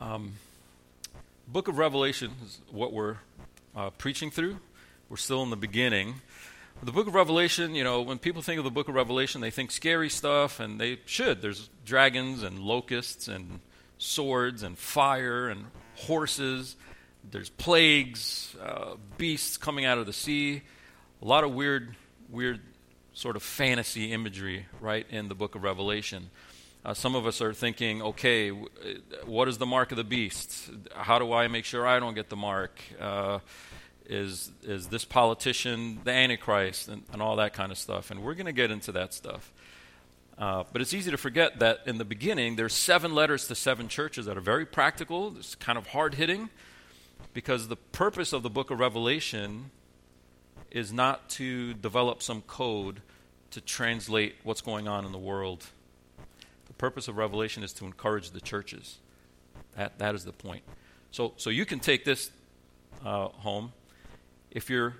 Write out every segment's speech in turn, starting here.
Um, Book of Revelation is what we're uh, preaching through. We're still in the beginning. The book of Revelation, you know, when people think of the book of Revelation, they think scary stuff, and they should. There's dragons and locusts and swords and fire and horses. There's plagues, uh, beasts coming out of the sea. A lot of weird, weird sort of fantasy imagery, right, in the book of Revelation. Uh, some of us are thinking, okay, what is the mark of the beast? How do I make sure I don't get the mark? Uh, is is this politician the Antichrist and, and all that kind of stuff? And we're going to get into that stuff. Uh, but it's easy to forget that in the beginning, there's seven letters to seven churches that are very practical. It's kind of hard hitting because the purpose of the book of Revelation is not to develop some code to translate what's going on in the world. Purpose of Revelation is to encourage the churches. That, that is the point. So, so you can take this uh, home. If you're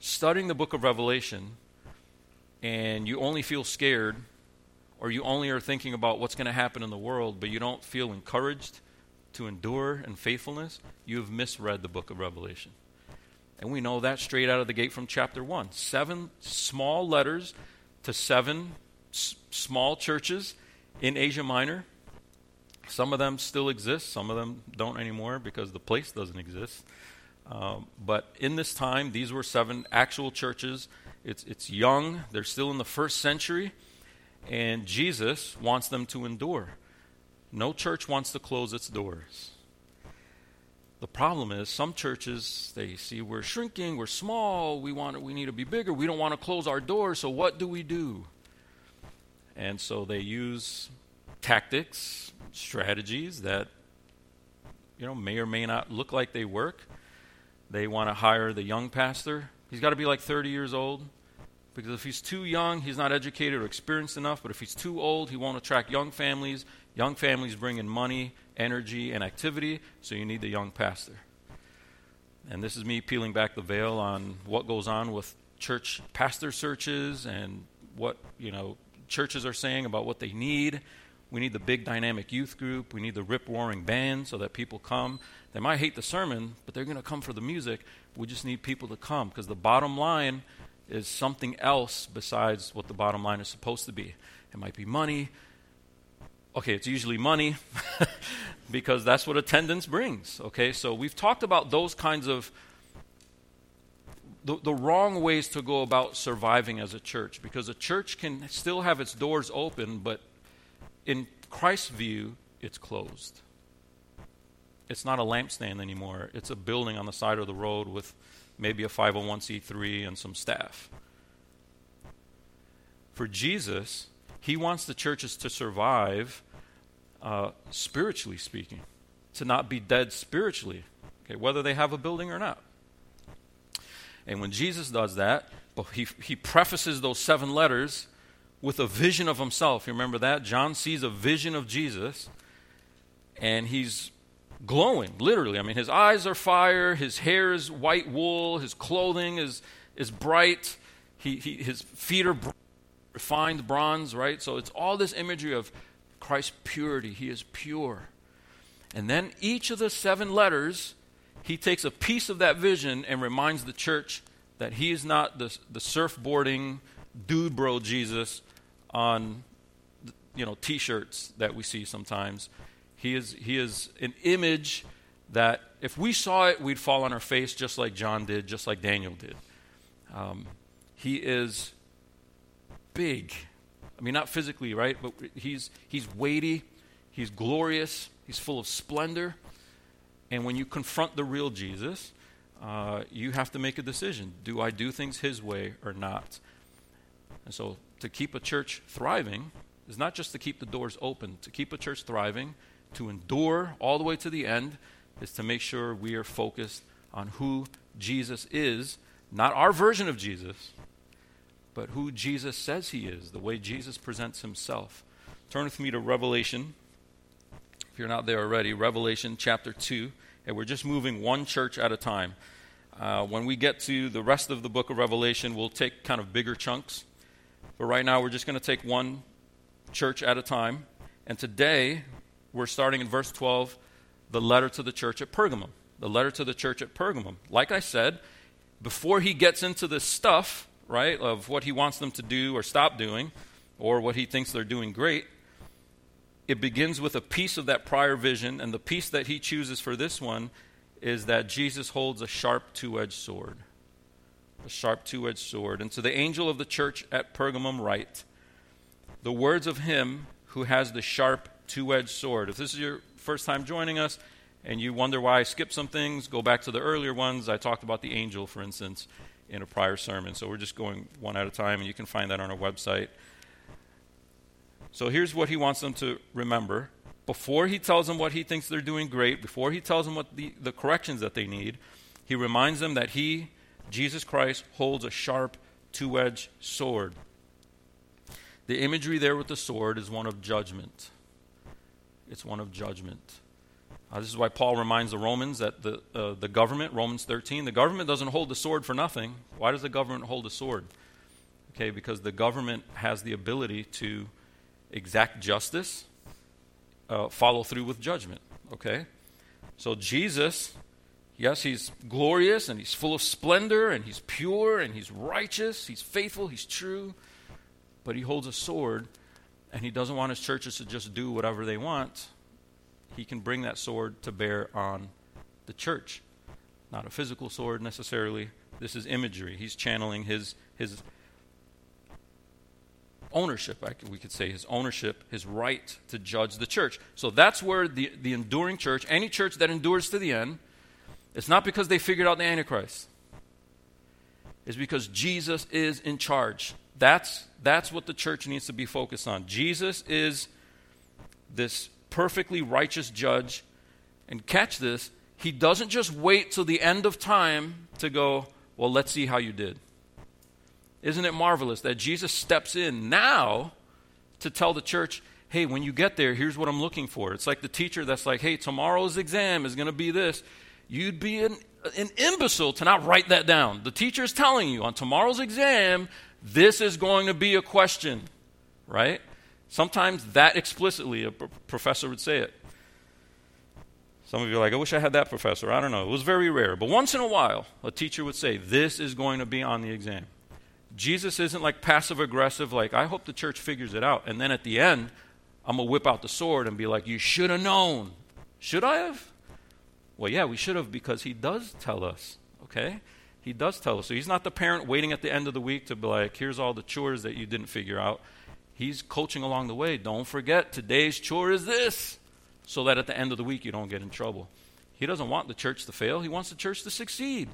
studying the book of Revelation and you only feel scared, or you only are thinking about what's going to happen in the world, but you don't feel encouraged to endure in faithfulness, you have misread the book of Revelation. And we know that straight out of the gate from chapter 1. Seven small letters to seven s- small churches in Asia Minor. Some of them still exist, some of them don't anymore because the place doesn't exist. Um, but in this time, these were seven actual churches. It's, it's young, they're still in the first century, and Jesus wants them to endure. No church wants to close its doors. The problem is some churches they see we're shrinking, we're small, we want we need to be bigger, we don't want to close our doors, so what do we do? And so they use tactics, strategies that you know may or may not look like they work. They want to hire the young pastor. He's got to be like 30 years old because if he's too young, he's not educated or experienced enough, but if he's too old, he won't attract young families. Young families bring in money energy, and activity, so you need the young pastor. And this is me peeling back the veil on what goes on with church pastor searches and what, you know, churches are saying about what they need. We need the big dynamic youth group. We need the rip roaring band so that people come. They might hate the sermon, but they're going to come for the music. We just need people to come because the bottom line is something else besides what the bottom line is supposed to be. It might be money, okay, it's usually money because that's what attendance brings. Okay, so we've talked about those kinds of the, the wrong ways to go about surviving as a church because a church can still have its doors open, but in Christ's view, it's closed. It's not a lampstand anymore. It's a building on the side of the road with maybe a 501c3 and some staff. For Jesus, he wants the churches to survive uh, spiritually speaking, to not be dead spiritually, okay, whether they have a building or not. And when Jesus does that, he, he prefaces those seven letters with a vision of himself. You remember that? John sees a vision of Jesus, and he's glowing, literally. I mean, his eyes are fire, his hair is white wool, his clothing is, is bright, he, he, his feet are refined bronze, right? So it's all this imagery of Christ's purity. He is pure. And then each of the seven letters, he takes a piece of that vision and reminds the church that he is not the, the surfboarding dude bro Jesus on you know t-shirts that we see sometimes. He is, he is an image that if we saw it, we'd fall on our face just like John did, just like Daniel did. Um, he is big. I mean, not physically, right? But he's, he's weighty, he's glorious, he's full of splendor. And when you confront the real Jesus, uh, you have to make a decision. Do I do things his way or not? And so to keep a church thriving is not just to keep the doors open, to keep a church thriving, to endure all the way to the end, is to make sure we are focused on who Jesus is, not our version of Jesus, but who Jesus says he is, the way Jesus presents himself. Turn with me to Revelation. If you're not there already, Revelation chapter 2. And we're just moving one church at a time. Uh, when we get to the rest of the book of Revelation, we'll take kind of bigger chunks. But right now, we're just going to take one church at a time. And today, we're starting in verse 12, the letter to the church at Pergamum. The letter to the church at Pergamum. Like I said, before he gets into this stuff, right, of what he wants them to do or stop doing, or what he thinks they're doing great, it begins with a piece of that prior vision, and the piece that he chooses for this one is that Jesus holds a sharp two edged sword. A sharp two edged sword. And to the angel of the church at Pergamum, write the words of him who has the sharp two edged sword. If this is your first time joining us and you wonder why I skipped some things, go back to the earlier ones. I talked about the angel, for instance, in a prior sermon. So we're just going one at a time, and you can find that on our website. So here's what he wants them to remember. Before he tells them what he thinks they're doing great, before he tells them what the, the corrections that they need, he reminds them that he, Jesus Christ, holds a sharp two edged sword. The imagery there with the sword is one of judgment. It's one of judgment. Uh, this is why Paul reminds the Romans that the, uh, the government, Romans 13, the government doesn't hold the sword for nothing. Why does the government hold a sword? Okay, because the government has the ability to exact justice, uh, follow through with judgment. Okay? So Jesus, yes, he's glorious and he's full of splendor and he's pure and he's righteous, he's faithful, he's true, but he holds a sword and he doesn't want his churches to just do whatever they want. He can bring that sword to bear on the church. Not a physical sword necessarily. This is imagery. He's channeling his, his ownership, we could say, his ownership, his right to judge the church. So that's where the, the enduring church, any church that endures to the end, it's not because they figured out the Antichrist. It's because Jesus is in charge. That's, that's what the church needs to be focused on. Jesus is this perfectly righteous judge. And catch this, he doesn't just wait till the end of time to go, well, let's see how you did. Isn't it marvelous that Jesus steps in now to tell the church, hey, when you get there, here's what I'm looking for? It's like the teacher that's like, hey, tomorrow's exam is going to be this. You'd be an, an imbecile to not write that down. The teacher is telling you on tomorrow's exam, this is going to be a question, right? Sometimes that explicitly, a professor would say it. Some of you are like, I wish I had that professor. I don't know. It was very rare. But once in a while, a teacher would say, This is going to be on the exam. Jesus isn't like passive aggressive, like, I hope the church figures it out. And then at the end, I'm going to whip out the sword and be like, You should have known. Should I have? Well, yeah, we should have because he does tell us, okay? He does tell us. So he's not the parent waiting at the end of the week to be like, Here's all the chores that you didn't figure out. He's coaching along the way. Don't forget, today's chore is this, so that at the end of the week you don't get in trouble. He doesn't want the church to fail, he wants the church to succeed.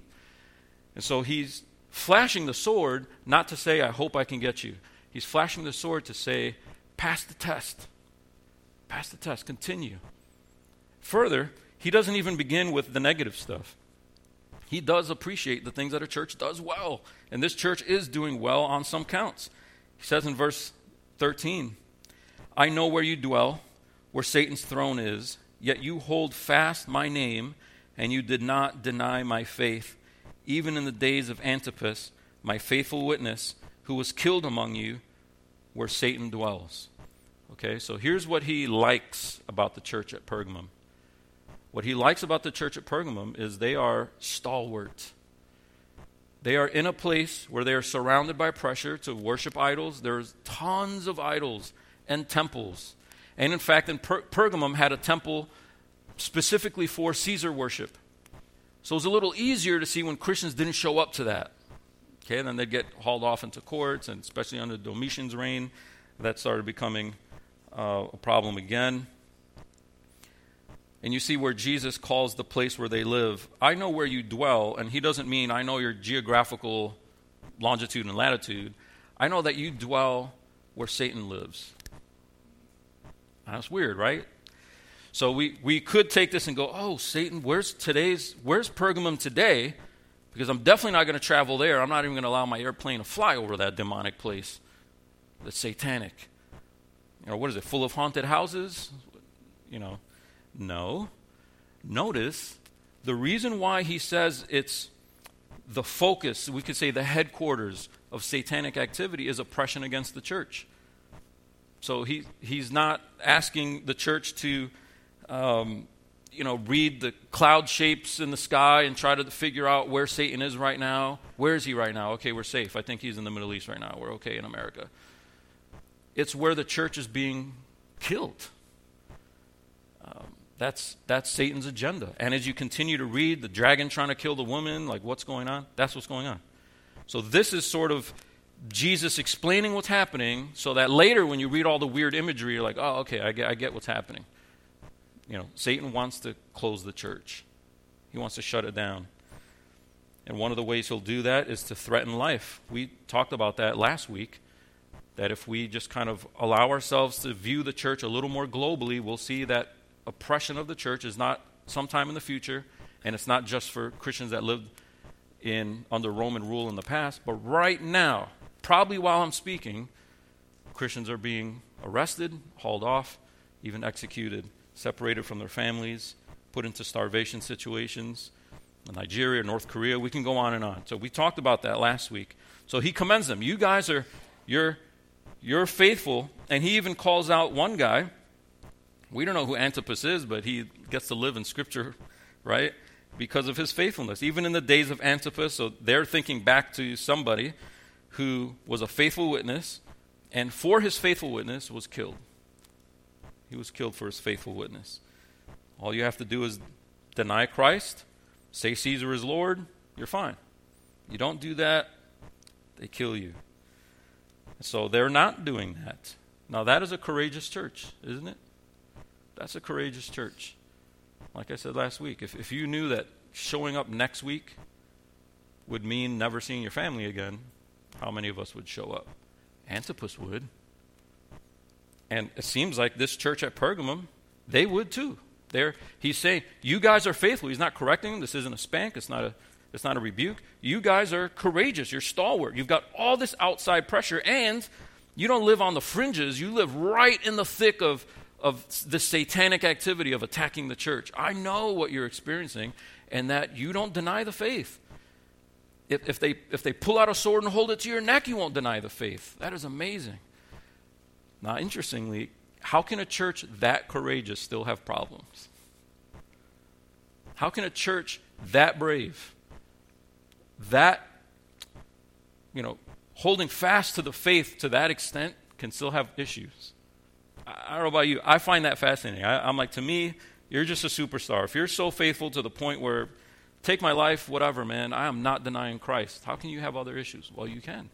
And so he's flashing the sword not to say, I hope I can get you. He's flashing the sword to say, pass the test. Pass the test. Continue. Further, he doesn't even begin with the negative stuff. He does appreciate the things that a church does well. And this church is doing well on some counts. He says in verse 13 I know where you dwell, where Satan's throne is, yet you hold fast my name, and you did not deny my faith even in the days of Antipas, my faithful witness, who was killed among you, where Satan dwells. Okay, so here's what he likes about the church at Pergamum. What he likes about the church at Pergamum is they are stalwart. They are in a place where they are surrounded by pressure to worship idols. There's tons of idols and temples. And in fact, in per- Pergamum had a temple specifically for Caesar worship. So it was a little easier to see when Christians didn't show up to that. Okay, and then they'd get hauled off into courts, and especially under Domitian's reign, that started becoming uh, a problem again. And you see where Jesus calls the place where they live, I know where you dwell, and he doesn't mean I know your geographical longitude and latitude. I know that you dwell where Satan lives. That's weird, right? So we, we could take this and go, oh, Satan, where's today's, where's Pergamum today? Because I'm definitely not going to travel there. I'm not even going to allow my airplane to fly over that demonic place that's satanic. You know, what is it, full of haunted houses? You know, no. Notice the reason why he says it's the focus, we could say the headquarters of satanic activity is oppression against the church. So he, he's not asking the church to um, you know, read the cloud shapes in the sky and try to figure out where Satan is right now. Where is he right now? Okay, we're safe. I think he's in the Middle East right now. We're okay in America. It's where the church is being killed. Um, that's, that's Satan's agenda. And as you continue to read, the dragon trying to kill the woman, like what's going on? That's what's going on. So this is sort of Jesus explaining what's happening so that later when you read all the weird imagery, you're like, oh, okay, I get, I get what's happening. You know, Satan wants to close the church, he wants to shut it down. And one of the ways he'll do that is to threaten life. We talked about that last week. That if we just kind of allow ourselves to view the church a little more globally, we'll see that oppression of the church is not sometime in the future, and it's not just for Christians that lived in under Roman rule in the past, but right now, probably while I'm speaking, Christians are being arrested, hauled off, even executed, separated from their families, put into starvation situations. Nigeria, North Korea, we can go on and on. So we talked about that last week. So he commends them. You guys are you're you're faithful, and he even calls out one guy. We don't know who Antipas is, but he gets to live in Scripture, right? Because of his faithfulness. Even in the days of Antipas, so they're thinking back to somebody who was a faithful witness, and for his faithful witness was killed. He was killed for his faithful witness. All you have to do is deny Christ, say Caesar is Lord, you're fine. You don't do that, they kill you. So they're not doing that. Now, that is a courageous church, isn't it? That's a courageous church. Like I said last week, if, if you knew that showing up next week would mean never seeing your family again, how many of us would show up? Antipas would. And it seems like this church at Pergamum, they would too. There, he's saying, you guys are faithful. He's not correcting them. This isn't a spank. It's not a, it's not a rebuke. You guys are courageous. You're stalwart. You've got all this outside pressure, and you don't live on the fringes. You live right in the thick of, of the satanic activity of attacking the church. I know what you're experiencing, and that you don't deny the faith. If, if, they, if they pull out a sword and hold it to your neck, you won't deny the faith. That is amazing. Now, interestingly, how can a church that courageous still have problems? How can a church that brave, that, you know, holding fast to the faith to that extent can still have issues? I don't know about you. I find that fascinating. I, am like, to me, you're just a superstar. If you're so faithful to the point where, take my life, whatever, man, I am not denying Christ. How can you have other issues? Well, you can.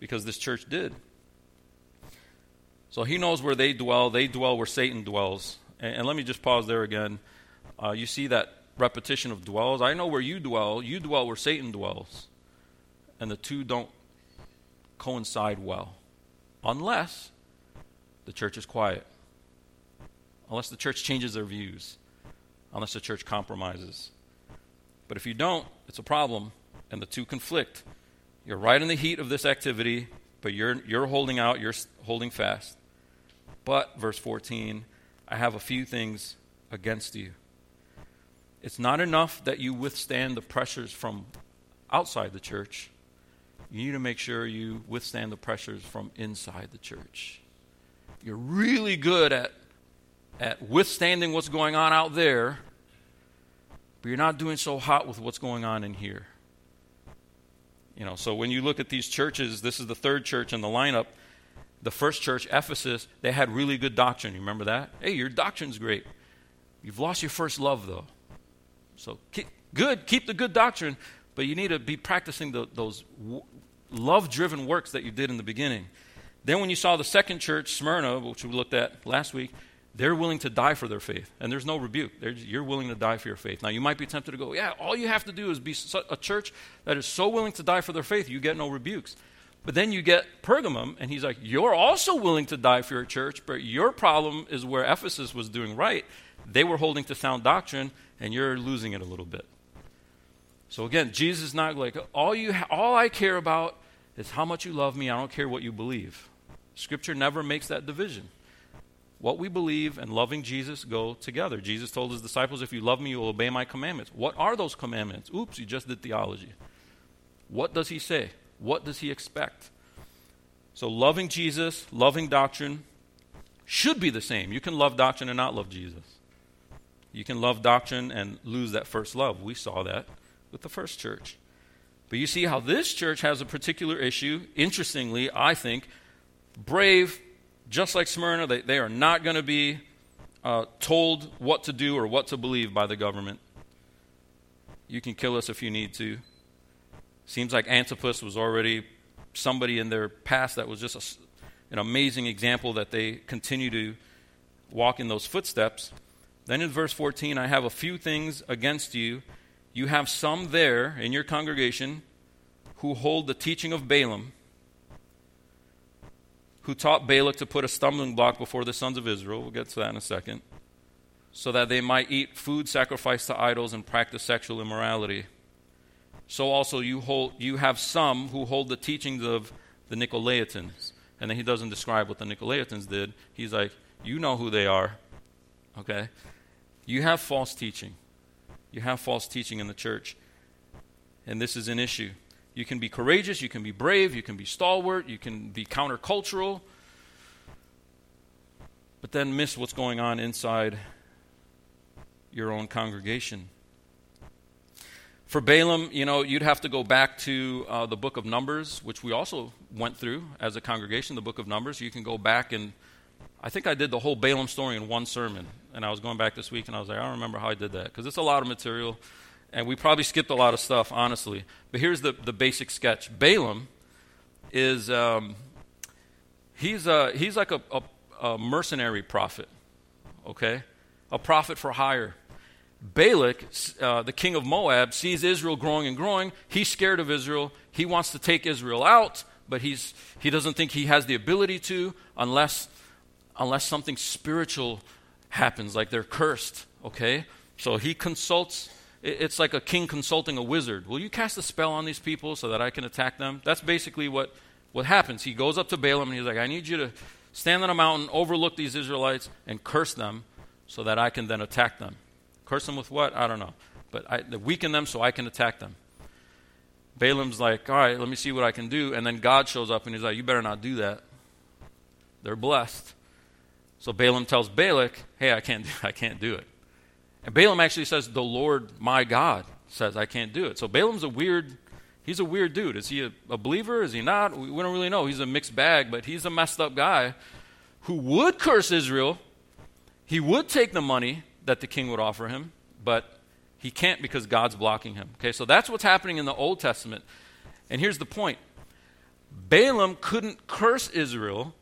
Because this church did. So he knows where they dwell. They dwell where Satan dwells. And, and let me just pause there again. Uh, you see that repetition of dwells. I know where you dwell. You dwell where Satan dwells. And the two don't coincide well. Unless the church is quiet. Unless the church changes their views. Unless the church compromises. But if you don't, it's a problem, and the two conflict. You're right in the heat of this activity, but you're, you're holding out, you're holding fast. But, verse 14, I have a few things against you. It's not enough that you withstand the pressures from outside the church. You need to make sure you withstand the pressures from inside the church. You're really good at, at withstanding what's going on out there, but you're not doing so hot with what's going on in here. You know, so when you look at these churches, this is the third church in the lineup. The first church, Ephesus, they had really good doctrine. You remember that? Hey, your doctrine's great. You've lost your first love, though. So keep, good, keep the good doctrine, but you need to be practicing the, those w- love driven works that you did in the beginning. Then, when you saw the second church, Smyrna, which we looked at last week, they're willing to die for their faith. And there's no rebuke. you're willing to die for your faith. Now, you might be tempted to go, yeah, all you have to do is be a church that is so willing to die for their faith, you get no rebukes. But then you get Pergamum, and he's like, you're also willing to die for your church, but your problem is where Ephesus was doing right. They were holding to sound doctrine, and you're losing it a little bit. So again, Jesus is not like, all, you ha- all I care about is how much you love me. I don't care what you believe. Scripture never makes that division. What we believe and loving Jesus go together. Jesus told his disciples, If you love me, you will obey my commandments. What are those commandments? Oops, you just did theology. What does he say? What does he expect? So, loving Jesus, loving doctrine should be the same. You can love doctrine and not love Jesus. You can love doctrine and lose that first love. We saw that with the first church. But you see how this church has a particular issue. Interestingly, I think, brave, just like Smyrna, they, they are not going to be uh, told what to do or what to believe by the government. You can kill us if you need to. Seems like Antipas was already somebody in their past that was just a, an amazing example that they continue to walk in those footsteps. Then in verse 14, I have a few things against you. You have some there in your congregation who hold the teaching of Balaam, who taught Balak to put a stumbling block before the sons of Israel. We'll get to that in a second. So that they might eat food sacrificed to idols and practice sexual immorality. So also you hold you have some who hold the teachings of the Nicolaitans. And then he doesn't describe what the Nicolaitans did. He's like, you know who they are. Okay? You have false teaching. You have false teaching in the church. And this is an issue. You can be courageous, you can be brave, you can be stalwart, you can be countercultural, but then miss what's going on inside your own congregation. For Balaam, you know, you'd have to go back to uh, the book of Numbers, which we also went through as a congregation, the book of Numbers. You can go back and I think I did the whole Balaam story in one sermon. And I was going back this week and I was like, I don't remember how I did that because it's a lot of material. And we probably skipped a lot of stuff, honestly. But here's the, the basic sketch Balaam is, um, he's, a, he's like a, a, a mercenary prophet, okay? A prophet for hire. Balak, uh, the king of Moab, sees Israel growing and growing. He's scared of Israel. He wants to take Israel out, but he's, he doesn't think he has the ability to unless unless something spiritual happens, like they're cursed, okay? So he consults. It's like a king consulting a wizard. Will you cast a spell on these people so that I can attack them? That's basically what, what happens. He goes up to Balaam and he's like, I need you to stand on a mountain, overlook these Israelites, and curse them so that I can then attack them. Curse them with what? I don't know. But I, weaken them so I can attack them. Balaam's like, all right, let me see what I can do. And then God shows up and he's like, you better not do that. They're blessed. So Balaam tells Balak, hey, I can't, do, I can't do it. And Balaam actually says, the Lord my God says I can't do it. So Balaam's a weird, he's a weird dude. Is he a, a believer? Is he not? We, we don't really know. He's a mixed bag, but he's a messed up guy who would curse Israel. He would take the money that the king would offer him, but he can't because God's blocking him. Okay, so that's what's happening in the Old Testament. And here's the point Balaam couldn't curse Israel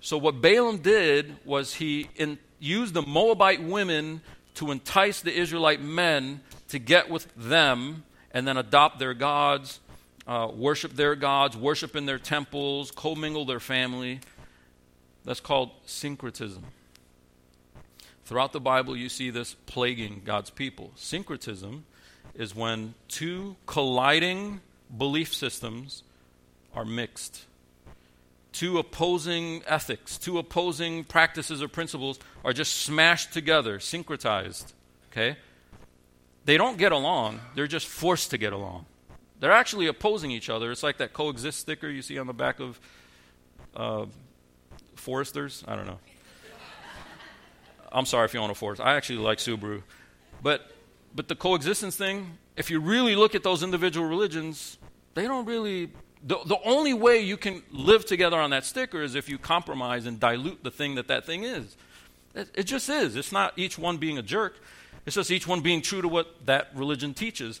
so, what Balaam did was he in, used the Moabite women to entice the Israelite men to get with them and then adopt their gods, uh, worship their gods, worship in their temples, commingle their family. That's called syncretism. Throughout the Bible, you see this plaguing God's people. Syncretism is when two colliding belief systems are mixed two opposing ethics, two opposing practices or principles are just smashed together, syncretized. Okay? They don't get along, they're just forced to get along. They're actually opposing each other. It's like that coexist sticker you see on the back of uh, Foresters. I don't know. I'm sorry if you own a Forester. I actually like Subaru. But, but the coexistence thing, if you really look at those individual religions, they don't really the, the only way you can live together on that sticker is if you compromise and dilute the thing that that thing is. It, it just is. It's not each one being a jerk, it's just each one being true to what that religion teaches.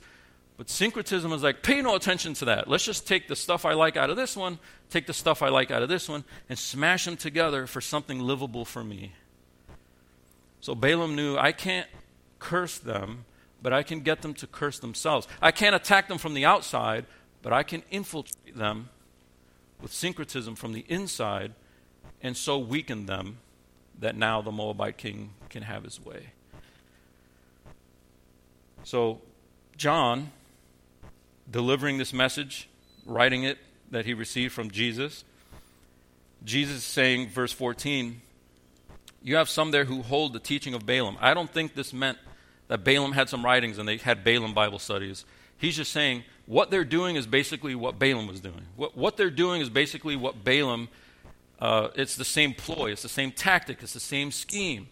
But syncretism is like, pay no attention to that. Let's just take the stuff I like out of this one, take the stuff I like out of this one, and smash them together for something livable for me. So Balaam knew I can't curse them, but I can get them to curse themselves. I can't attack them from the outside, but I can infiltrate them with syncretism from the inside and so weaken them that now the Moabite king can have his way. So, John, delivering this message, writing it that he received from Jesus, Jesus saying, verse 14, you have some there who hold the teaching of Balaam. I don't think this meant that Balaam had some writings and they had Balaam Bible studies. He's just saying what they're doing is basically what Balaam was doing. What, what they're doing is basically what Balaam, uh, it's the same ploy, it's the same tactic, it's the same scheme,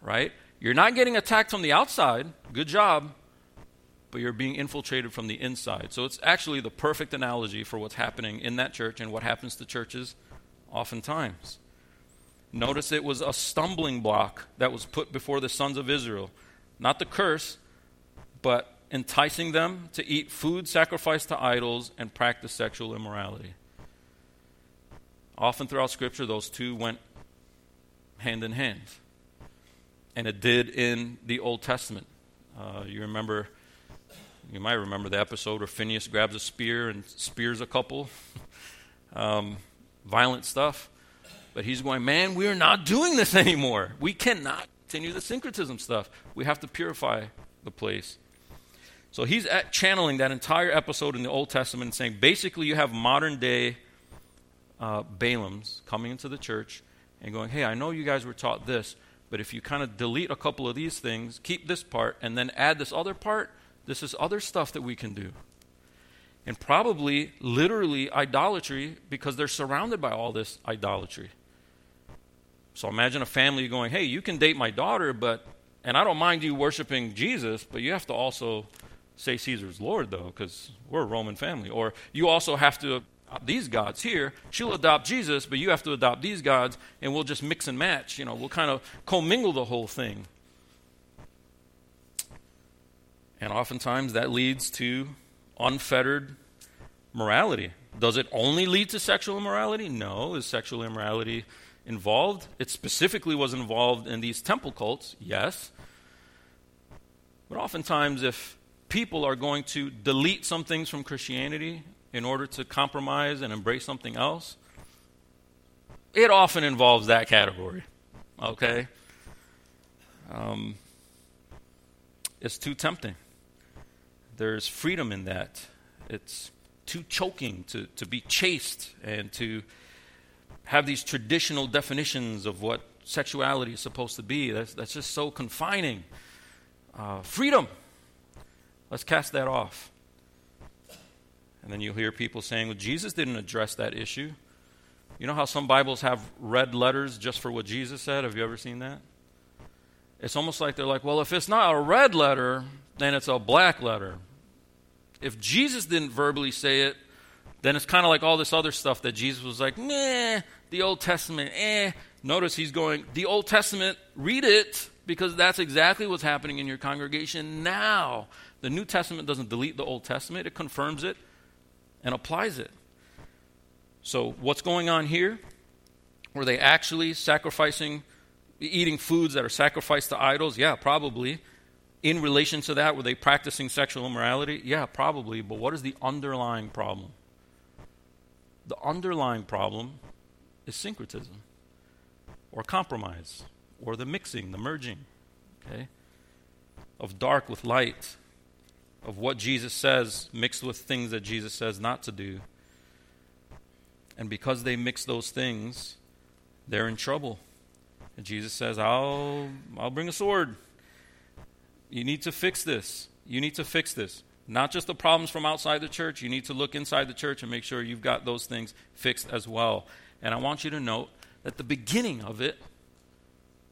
right? You're not getting attacked from the outside. Good job. But you're being infiltrated from the inside. So it's actually the perfect analogy for what's happening in that church and what happens to churches oftentimes. Notice it was a stumbling block that was put before the sons of Israel. Not the curse, but enticing them to eat food sacrificed to idols and practice sexual immorality. Often throughout Scripture, those two went hand in hand. And it did in the Old Testament. Uh, you remember, you might remember the episode where Phineas grabs a spear and spears a couple. um, violent stuff. But he's going, man, we're not doing this anymore. We cannot continue the syncretism stuff. We have to purify the place. So he's channeling that entire episode in the Old Testament and saying basically, you have modern day uh, Balaams coming into the church and going, hey, I know you guys were taught this, but if you kind of delete a couple of these things, keep this part, and then add this other part, this is other stuff that we can do and probably literally idolatry because they're surrounded by all this idolatry. So imagine a family going, hey, you can date my daughter, but, and I don't mind you worshiping Jesus, but you have to also say Caesar's Lord, though, because we're a Roman family. Or you also have to these gods here. She'll adopt Jesus, but you have to adopt these gods, and we'll just mix and match. You know, we'll kind of commingle the whole thing. And oftentimes that leads to unfettered morality. Does it only lead to sexual immorality? No. Is sexual immorality involved? It specifically was involved in these temple cults, yes. But oftentimes, if people are going to delete some things from Christianity in order to compromise and embrace something else, it often involves that category. Okay? Um, it's too tempting. There's freedom in that. It's too choking to, to be chaste and to have these traditional definitions of what sexuality is supposed to be. That's, that's just so confining. Uh, freedom. Let's cast that off. And then you'll hear people saying, well, Jesus didn't address that issue. You know how some Bibles have red letters just for what Jesus said? Have you ever seen that? It's almost like they're like, well, if it's not a red letter, then it's a black letter if Jesus didn't verbally say it, then it's kind of like all this other stuff that Jesus was like, meh, the Old Testament, eh. Notice he's going, the Old Testament, read it, because that's exactly what's happening in your congregation now. The New Testament doesn't delete the Old Testament, it confirms it and applies it. So, what's going on here? Were they actually sacrificing, eating foods that are sacrificed to idols? Yeah, probably in relation to that, were they practicing sexual immorality? Yeah, probably. But what is the underlying problem? The underlying problem is syncretism or compromise or the mixing, the merging, okay? Of dark with light, of what Jesus says mixed with things that Jesus says not to do. And because they mix those things, they're in trouble. And Jesus says, I'll, I'll bring a sword. You need to fix this. You need to fix this. Not just the problems from outside the church, you need to look inside the church and make sure you've got those things fixed as well. And I want you to note that the beginning of it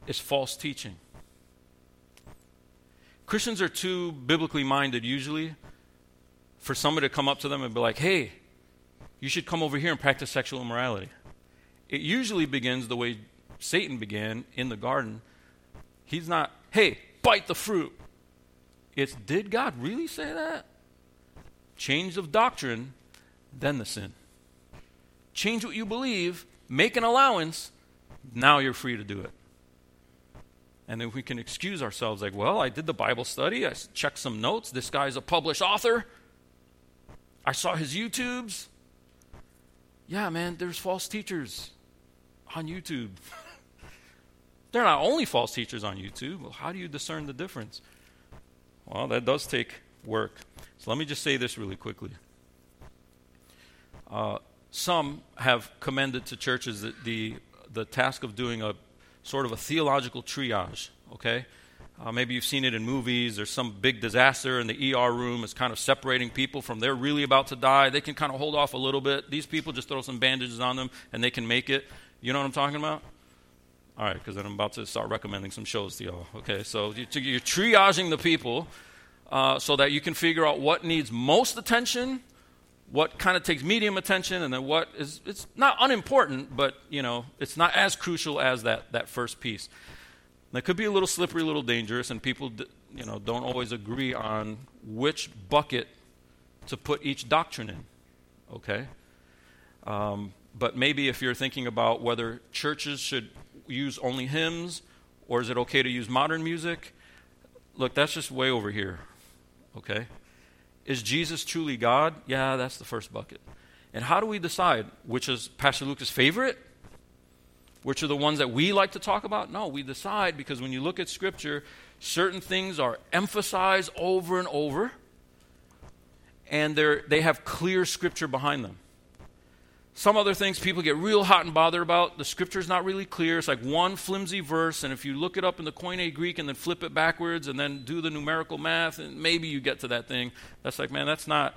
is false teaching. Christians are too biblically minded usually for somebody to come up to them and be like, hey, you should come over here and practice sexual immorality. It usually begins the way Satan began in the garden. He's not, hey, bite the fruit. It's did God really say that? Change of doctrine, then the sin. Change what you believe, make an allowance, now you're free to do it. And then we can excuse ourselves like, well, I did the Bible study, I checked some notes, this guy's a published author, I saw his YouTubes. Yeah, man, there's false teachers on YouTube. They're not only false teachers on YouTube. Well, how do you discern the difference? Well, that does take work. So let me just say this really quickly. Uh, some have commended to churches the, the, the task of doing a sort of a theological triage, okay? Uh, maybe you've seen it in movies. There's some big disaster, and the ER room is kind of separating people from they're really about to die. They can kind of hold off a little bit. These people just throw some bandages on them, and they can make it. You know what I'm talking about? All right, because then I'm about to start recommending some shows to y'all. Okay, so you're triaging the people uh, so that you can figure out what needs most attention, what kind of takes medium attention, and then what is it's not unimportant, but you know it's not as crucial as that that first piece. That could be a little slippery, a little dangerous, and people you know don't always agree on which bucket to put each doctrine in. Okay. Um, but maybe if you're thinking about whether churches should use only hymns or is it okay to use modern music, look, that's just way over here. Okay? Is Jesus truly God? Yeah, that's the first bucket. And how do we decide which is Pastor Lucas' favorite? Which are the ones that we like to talk about? No, we decide because when you look at Scripture, certain things are emphasized over and over, and they have clear Scripture behind them. Some other things people get real hot and bothered about. The scripture's not really clear. It's like one flimsy verse, and if you look it up in the Koine Greek and then flip it backwards and then do the numerical math, and maybe you get to that thing. That's like, man, that's not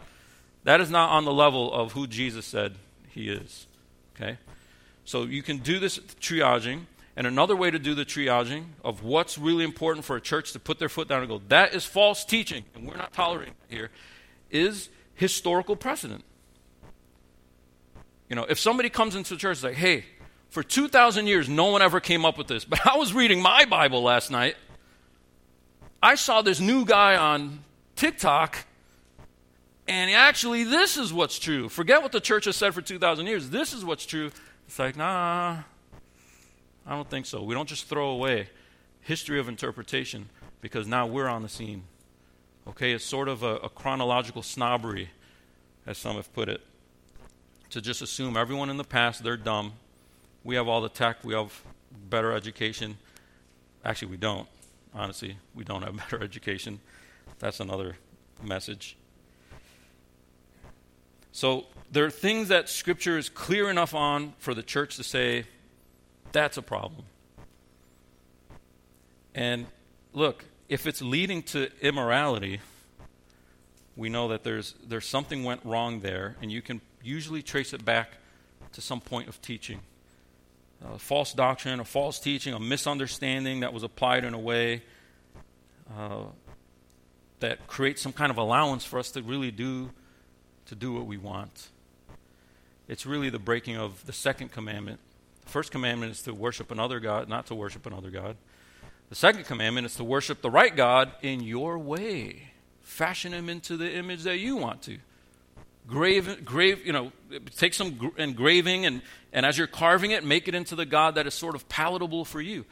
that is not on the level of who Jesus said he is. Okay? So you can do this triaging. And another way to do the triaging of what's really important for a church to put their foot down and go, that is false teaching, and we're not tolerating here, is historical precedent. You know, if somebody comes into the church and like, hey, for 2,000 years, no one ever came up with this. But I was reading my Bible last night. I saw this new guy on TikTok, and actually, this is what's true. Forget what the church has said for 2,000 years. This is what's true. It's like, nah, I don't think so. We don't just throw away history of interpretation because now we're on the scene. Okay, it's sort of a, a chronological snobbery, as some have put it to just assume everyone in the past, they're dumb. We have all the tech, we have better education. Actually, we don't. Honestly, we don't have better education. That's another message. So, there are things that Scripture is clear enough on for the church to say, that's a problem. And look, if it's leading to immorality, we know that there's, there's something went wrong there, and you can usually trace it back to some point of teaching. A false doctrine, a false teaching, a misunderstanding that was applied in a way uh, that creates some kind of allowance for us to really do to do what we want. It's really the breaking of the second commandment. The first commandment is to worship another God, not to worship another God. The second commandment is to worship the right God in your way. Fashion him into the image that you want to grave, grave, you know, take some engraving and, and as you're carving it, make it into the God that is sort of palatable for you.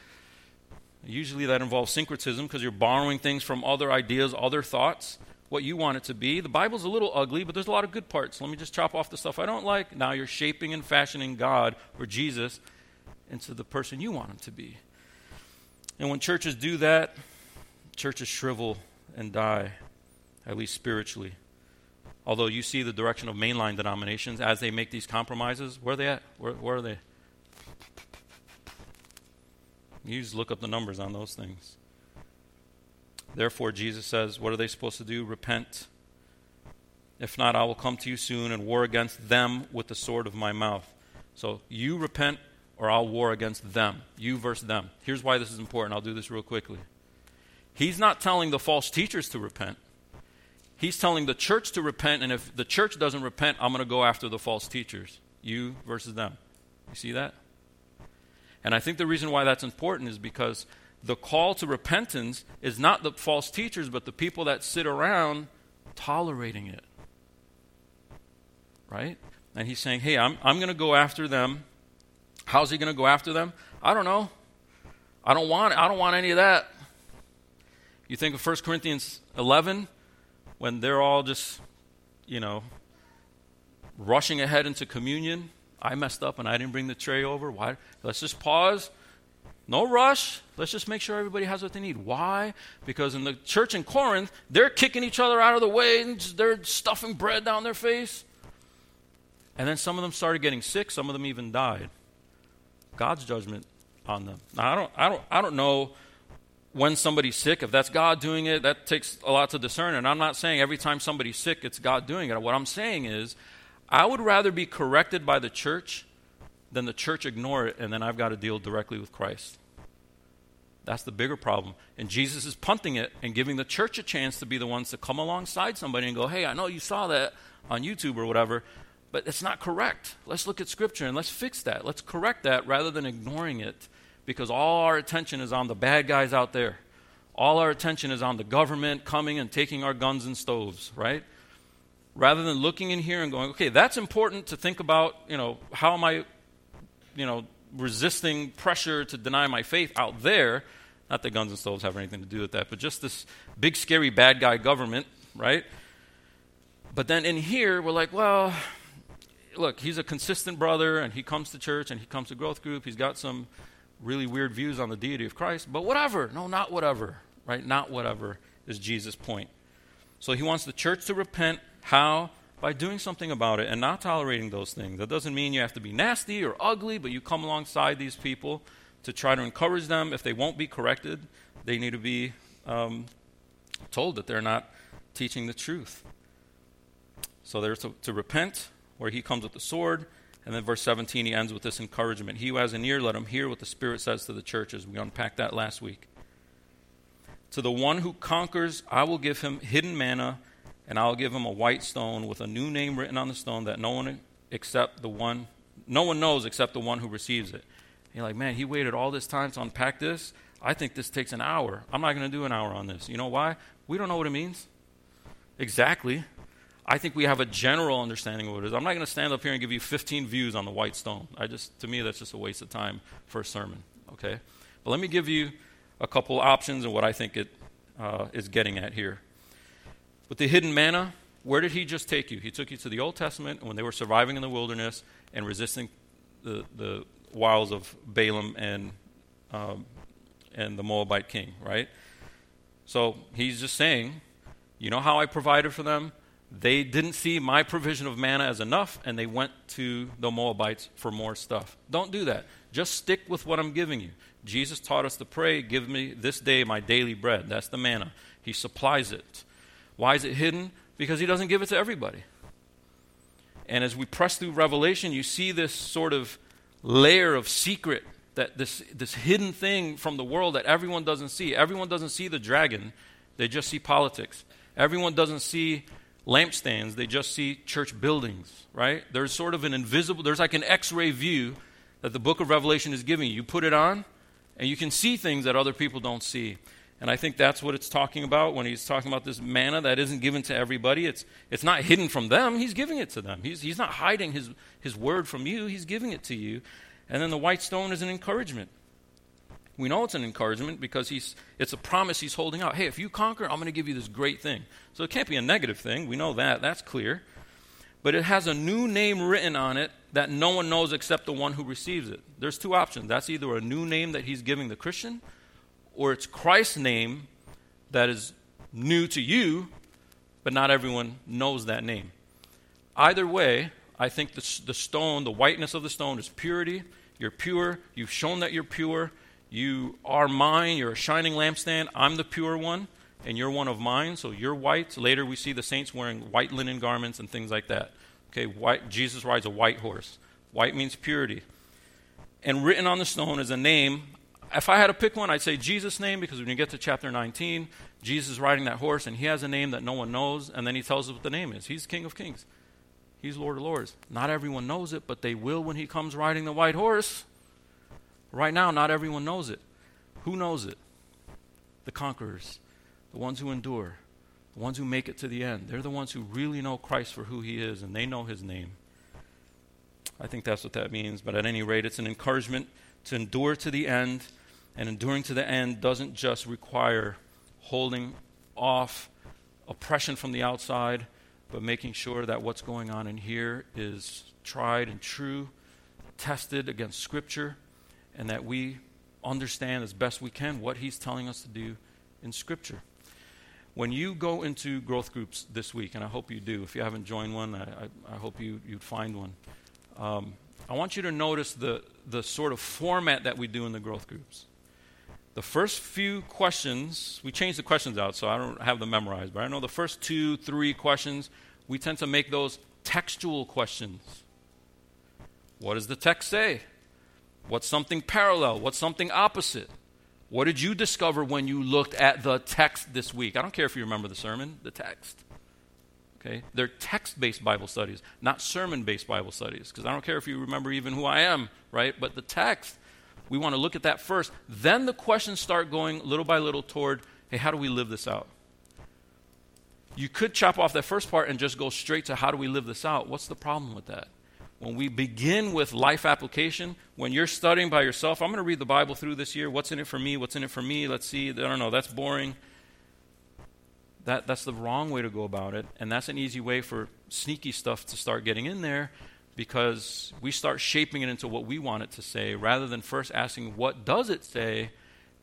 Usually that involves syncretism because you're borrowing things from other ideas, other thoughts, what you want it to be. The Bible's a little ugly, but there's a lot of good parts. Let me just chop off the stuff I don't like. Now you're shaping and fashioning God or Jesus into the person you want him to be. And when churches do that, churches shrivel and die, at least spiritually. Although you see the direction of mainline denominations as they make these compromises, where are they at? Where, where are they? You just look up the numbers on those things. Therefore, Jesus says, what are they supposed to do? Repent. If not, I will come to you soon and war against them with the sword of my mouth. So you repent, or I'll war against them. You versus them. Here's why this is important. I'll do this real quickly. He's not telling the false teachers to repent. He's telling the church to repent, and if the church doesn't repent, I'm going to go after the false teachers. You versus them. You see that? And I think the reason why that's important is because the call to repentance is not the false teachers, but the people that sit around tolerating it. Right? And he's saying, hey, I'm, I'm going to go after them. How's he going to go after them? I don't know. I don't want I don't want any of that. You think of 1 Corinthians 11, when they're all just, you know, rushing ahead into communion. I messed up and I didn't bring the tray over. Why? Let's just pause. No rush. Let's just make sure everybody has what they need. Why? Because in the church in Corinth, they're kicking each other out of the way and they're stuffing bread down their face. And then some of them started getting sick, some of them even died. God's judgment on them. Now I don't I don't I don't know when somebody's sick, if that's God doing it, that takes a lot to discern. And I'm not saying every time somebody's sick, it's God doing it. What I'm saying is, I would rather be corrected by the church than the church ignore it, and then I've got to deal directly with Christ. That's the bigger problem. And Jesus is punting it and giving the church a chance to be the ones to come alongside somebody and go, hey, I know you saw that on YouTube or whatever, but it's not correct. Let's look at Scripture and let's fix that. Let's correct that rather than ignoring it because all our attention is on the bad guys out there. All our attention is on the government coming and taking our guns and stoves, right? Rather than looking in here and going, okay, that's important to think about, you know, how am I, you know, resisting pressure to deny my faith out there. Not that guns and stoves have anything to do with that, but just this big, scary, bad guy government, right? But then in here, we're like, well, look, he's a consistent brother, and he comes to church, and he comes to growth group. He's got some really weird views on the deity of Christ, but whatever. No, not whatever right? Not whatever is Jesus' point. So he wants the church to repent. How? By doing something about it and not tolerating those things. That doesn't mean you have to be nasty or ugly, but you come alongside these people to try to encourage them. If they won't be corrected, they need to be um, told that they're not teaching the truth. So they're to, to repent, where he comes with the sword. And then verse 17, he ends with this encouragement. He who has an ear, let him hear what the Spirit says to the churches. We unpacked that last week. To the one who conquers, I will give him hidden manna, and I will give him a white stone with a new name written on the stone that no one except the one no one knows except the one who receives it. And you're like, man, he waited all this time to unpack this. I think this takes an hour. I'm not going to do an hour on this. You know why? We don't know what it means. Exactly. I think we have a general understanding of what it is. I'm not going to stand up here and give you 15 views on the white stone. I just, to me, that's just a waste of time for a sermon. Okay, but let me give you a couple options and what I think it uh, is getting at here. With the hidden manna, where did he just take you? He took you to the Old Testament when they were surviving in the wilderness and resisting the, the wiles of Balaam and, um, and the Moabite king, right? So he's just saying, you know how I provided for them? They didn't see my provision of manna as enough, and they went to the Moabites for more stuff. Don't do that. Just stick with what I'm giving you. Jesus taught us to pray, Give me this day my daily bread. That's the manna. He supplies it. Why is it hidden? Because He doesn't give it to everybody. And as we press through Revelation, you see this sort of layer of secret that this, this hidden thing from the world that everyone doesn't see. Everyone doesn't see the dragon, they just see politics. Everyone doesn't see lampstands, they just see church buildings, right? There's sort of an invisible, there's like an x ray view that the book of Revelation is giving you. You put it on, and you can see things that other people don't see. And I think that's what it's talking about when he's talking about this manna that isn't given to everybody. It's, it's not hidden from them, he's giving it to them. He's, he's not hiding his, his word from you, he's giving it to you. And then the white stone is an encouragement. We know it's an encouragement because he's, it's a promise he's holding out. Hey, if you conquer, I'm going to give you this great thing. So it can't be a negative thing. We know that. That's clear. But it has a new name written on it that no one knows except the one who receives it. There's two options. That's either a new name that he's giving the Christian, or it's Christ's name that is new to you, but not everyone knows that name. Either way, I think the, the stone, the whiteness of the stone, is purity. You're pure. You've shown that you're pure. You are mine. You're a shining lampstand. I'm the pure one, and you're one of mine. So you're white. Later, we see the saints wearing white linen garments and things like that. Okay, white, Jesus rides a white horse. White means purity. And written on the stone is a name. If I had to pick one, I'd say Jesus' name because when you get to chapter 19, Jesus is riding that horse and he has a name that no one knows, and then he tells us what the name is. He's King of Kings, he's Lord of Lords. Not everyone knows it, but they will when he comes riding the white horse. Right now, not everyone knows it. Who knows it? The conquerors, the ones who endure, the ones who make it to the end. They're the ones who really know Christ for who he is, and they know his name. I think that's what that means. But at any rate, it's an encouragement to endure to the end. And enduring to the end doesn't just require holding off oppression from the outside, but making sure that what's going on in here is tried and true, tested against Scripture, and that we understand as best we can what He's telling us to do in Scripture. When you go into growth groups this week, and I hope you do, if you haven't joined one, I, I, I hope you, you'd find one. Um, I want you to notice the, the sort of format that we do in the growth groups. The first few questions, we change the questions out, so I don't have them memorized, but I know the first two, three questions, we tend to make those textual questions. What does the text say? What's something parallel? What's something opposite? What did you discover when you looked at the text this week? I don't care if you remember the sermon, the text. Okay? They're text based Bible studies, not sermon based Bible studies, because I don't care if you remember even who I am, right? But the text, we want to look at that first. Then the questions start going little by little toward hey, how do we live this out? You could chop off that first part and just go straight to how do we live this out. What's the problem with that? When we begin with life application, when you're studying by yourself, I'm going to read the Bible through this year. What's in it for me? What's in it for me? Let's see. I don't know. That's boring. That, that's the wrong way to go about it. And that's an easy way for sneaky stuff to start getting in there because we start shaping it into what we want it to say rather than first asking, what does it say?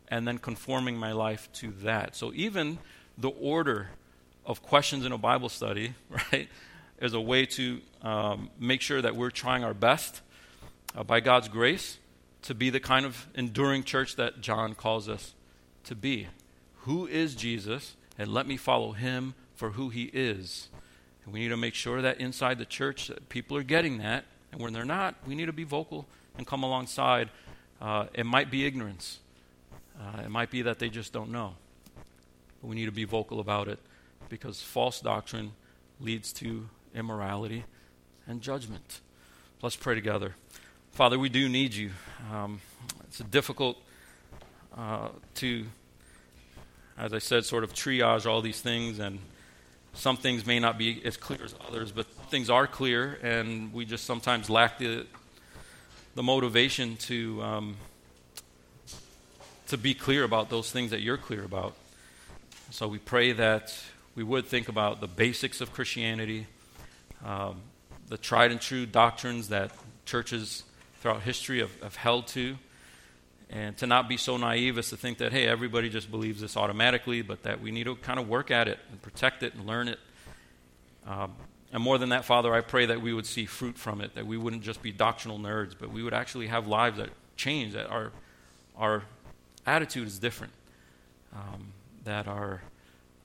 And then conforming my life to that. So even the order of questions in a Bible study, right, is a way to um, make sure that we're trying our best uh, by God's grace to be the kind of enduring church that John calls us to be. Who is Jesus? And let me follow him for who he is. And we need to make sure that inside the church that people are getting that. And when they're not, we need to be vocal and come alongside. Uh, it might be ignorance. Uh, it might be that they just don't know. But we need to be vocal about it because false doctrine leads to immorality and judgment. Let's pray together. Father, we do need you. Um, it's difficult uh, to, as I said, sort of triage all these things, and some things may not be as clear as others, but things are clear, and we just sometimes lack the the motivation to um, to be clear about those things that you're clear about. So we pray that we would think about the basics of Christianity, um, the tried and true doctrines that churches throughout history have, have held to, and to not be so naive as to think that, hey, everybody just believes this automatically, but that we need to kind of work at it and protect it and learn it. Um, and more than that, Father, I pray that we would see fruit from it, that we wouldn't just be doctrinal nerds, but we would actually have lives that change, that our, our attitude is different, um, that our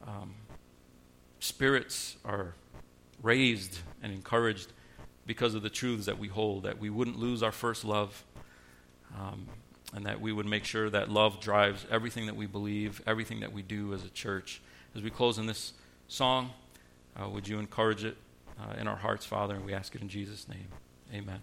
um, spirits are raised and encouraged because of the truths that we hold, that we wouldn't lose our first love, um, and that we would make sure that love drives everything that we believe, everything that we do as a church. As we close in this song, uh, would you encourage it uh, in our hearts, Father? And we ask it in Jesus' name. Amen.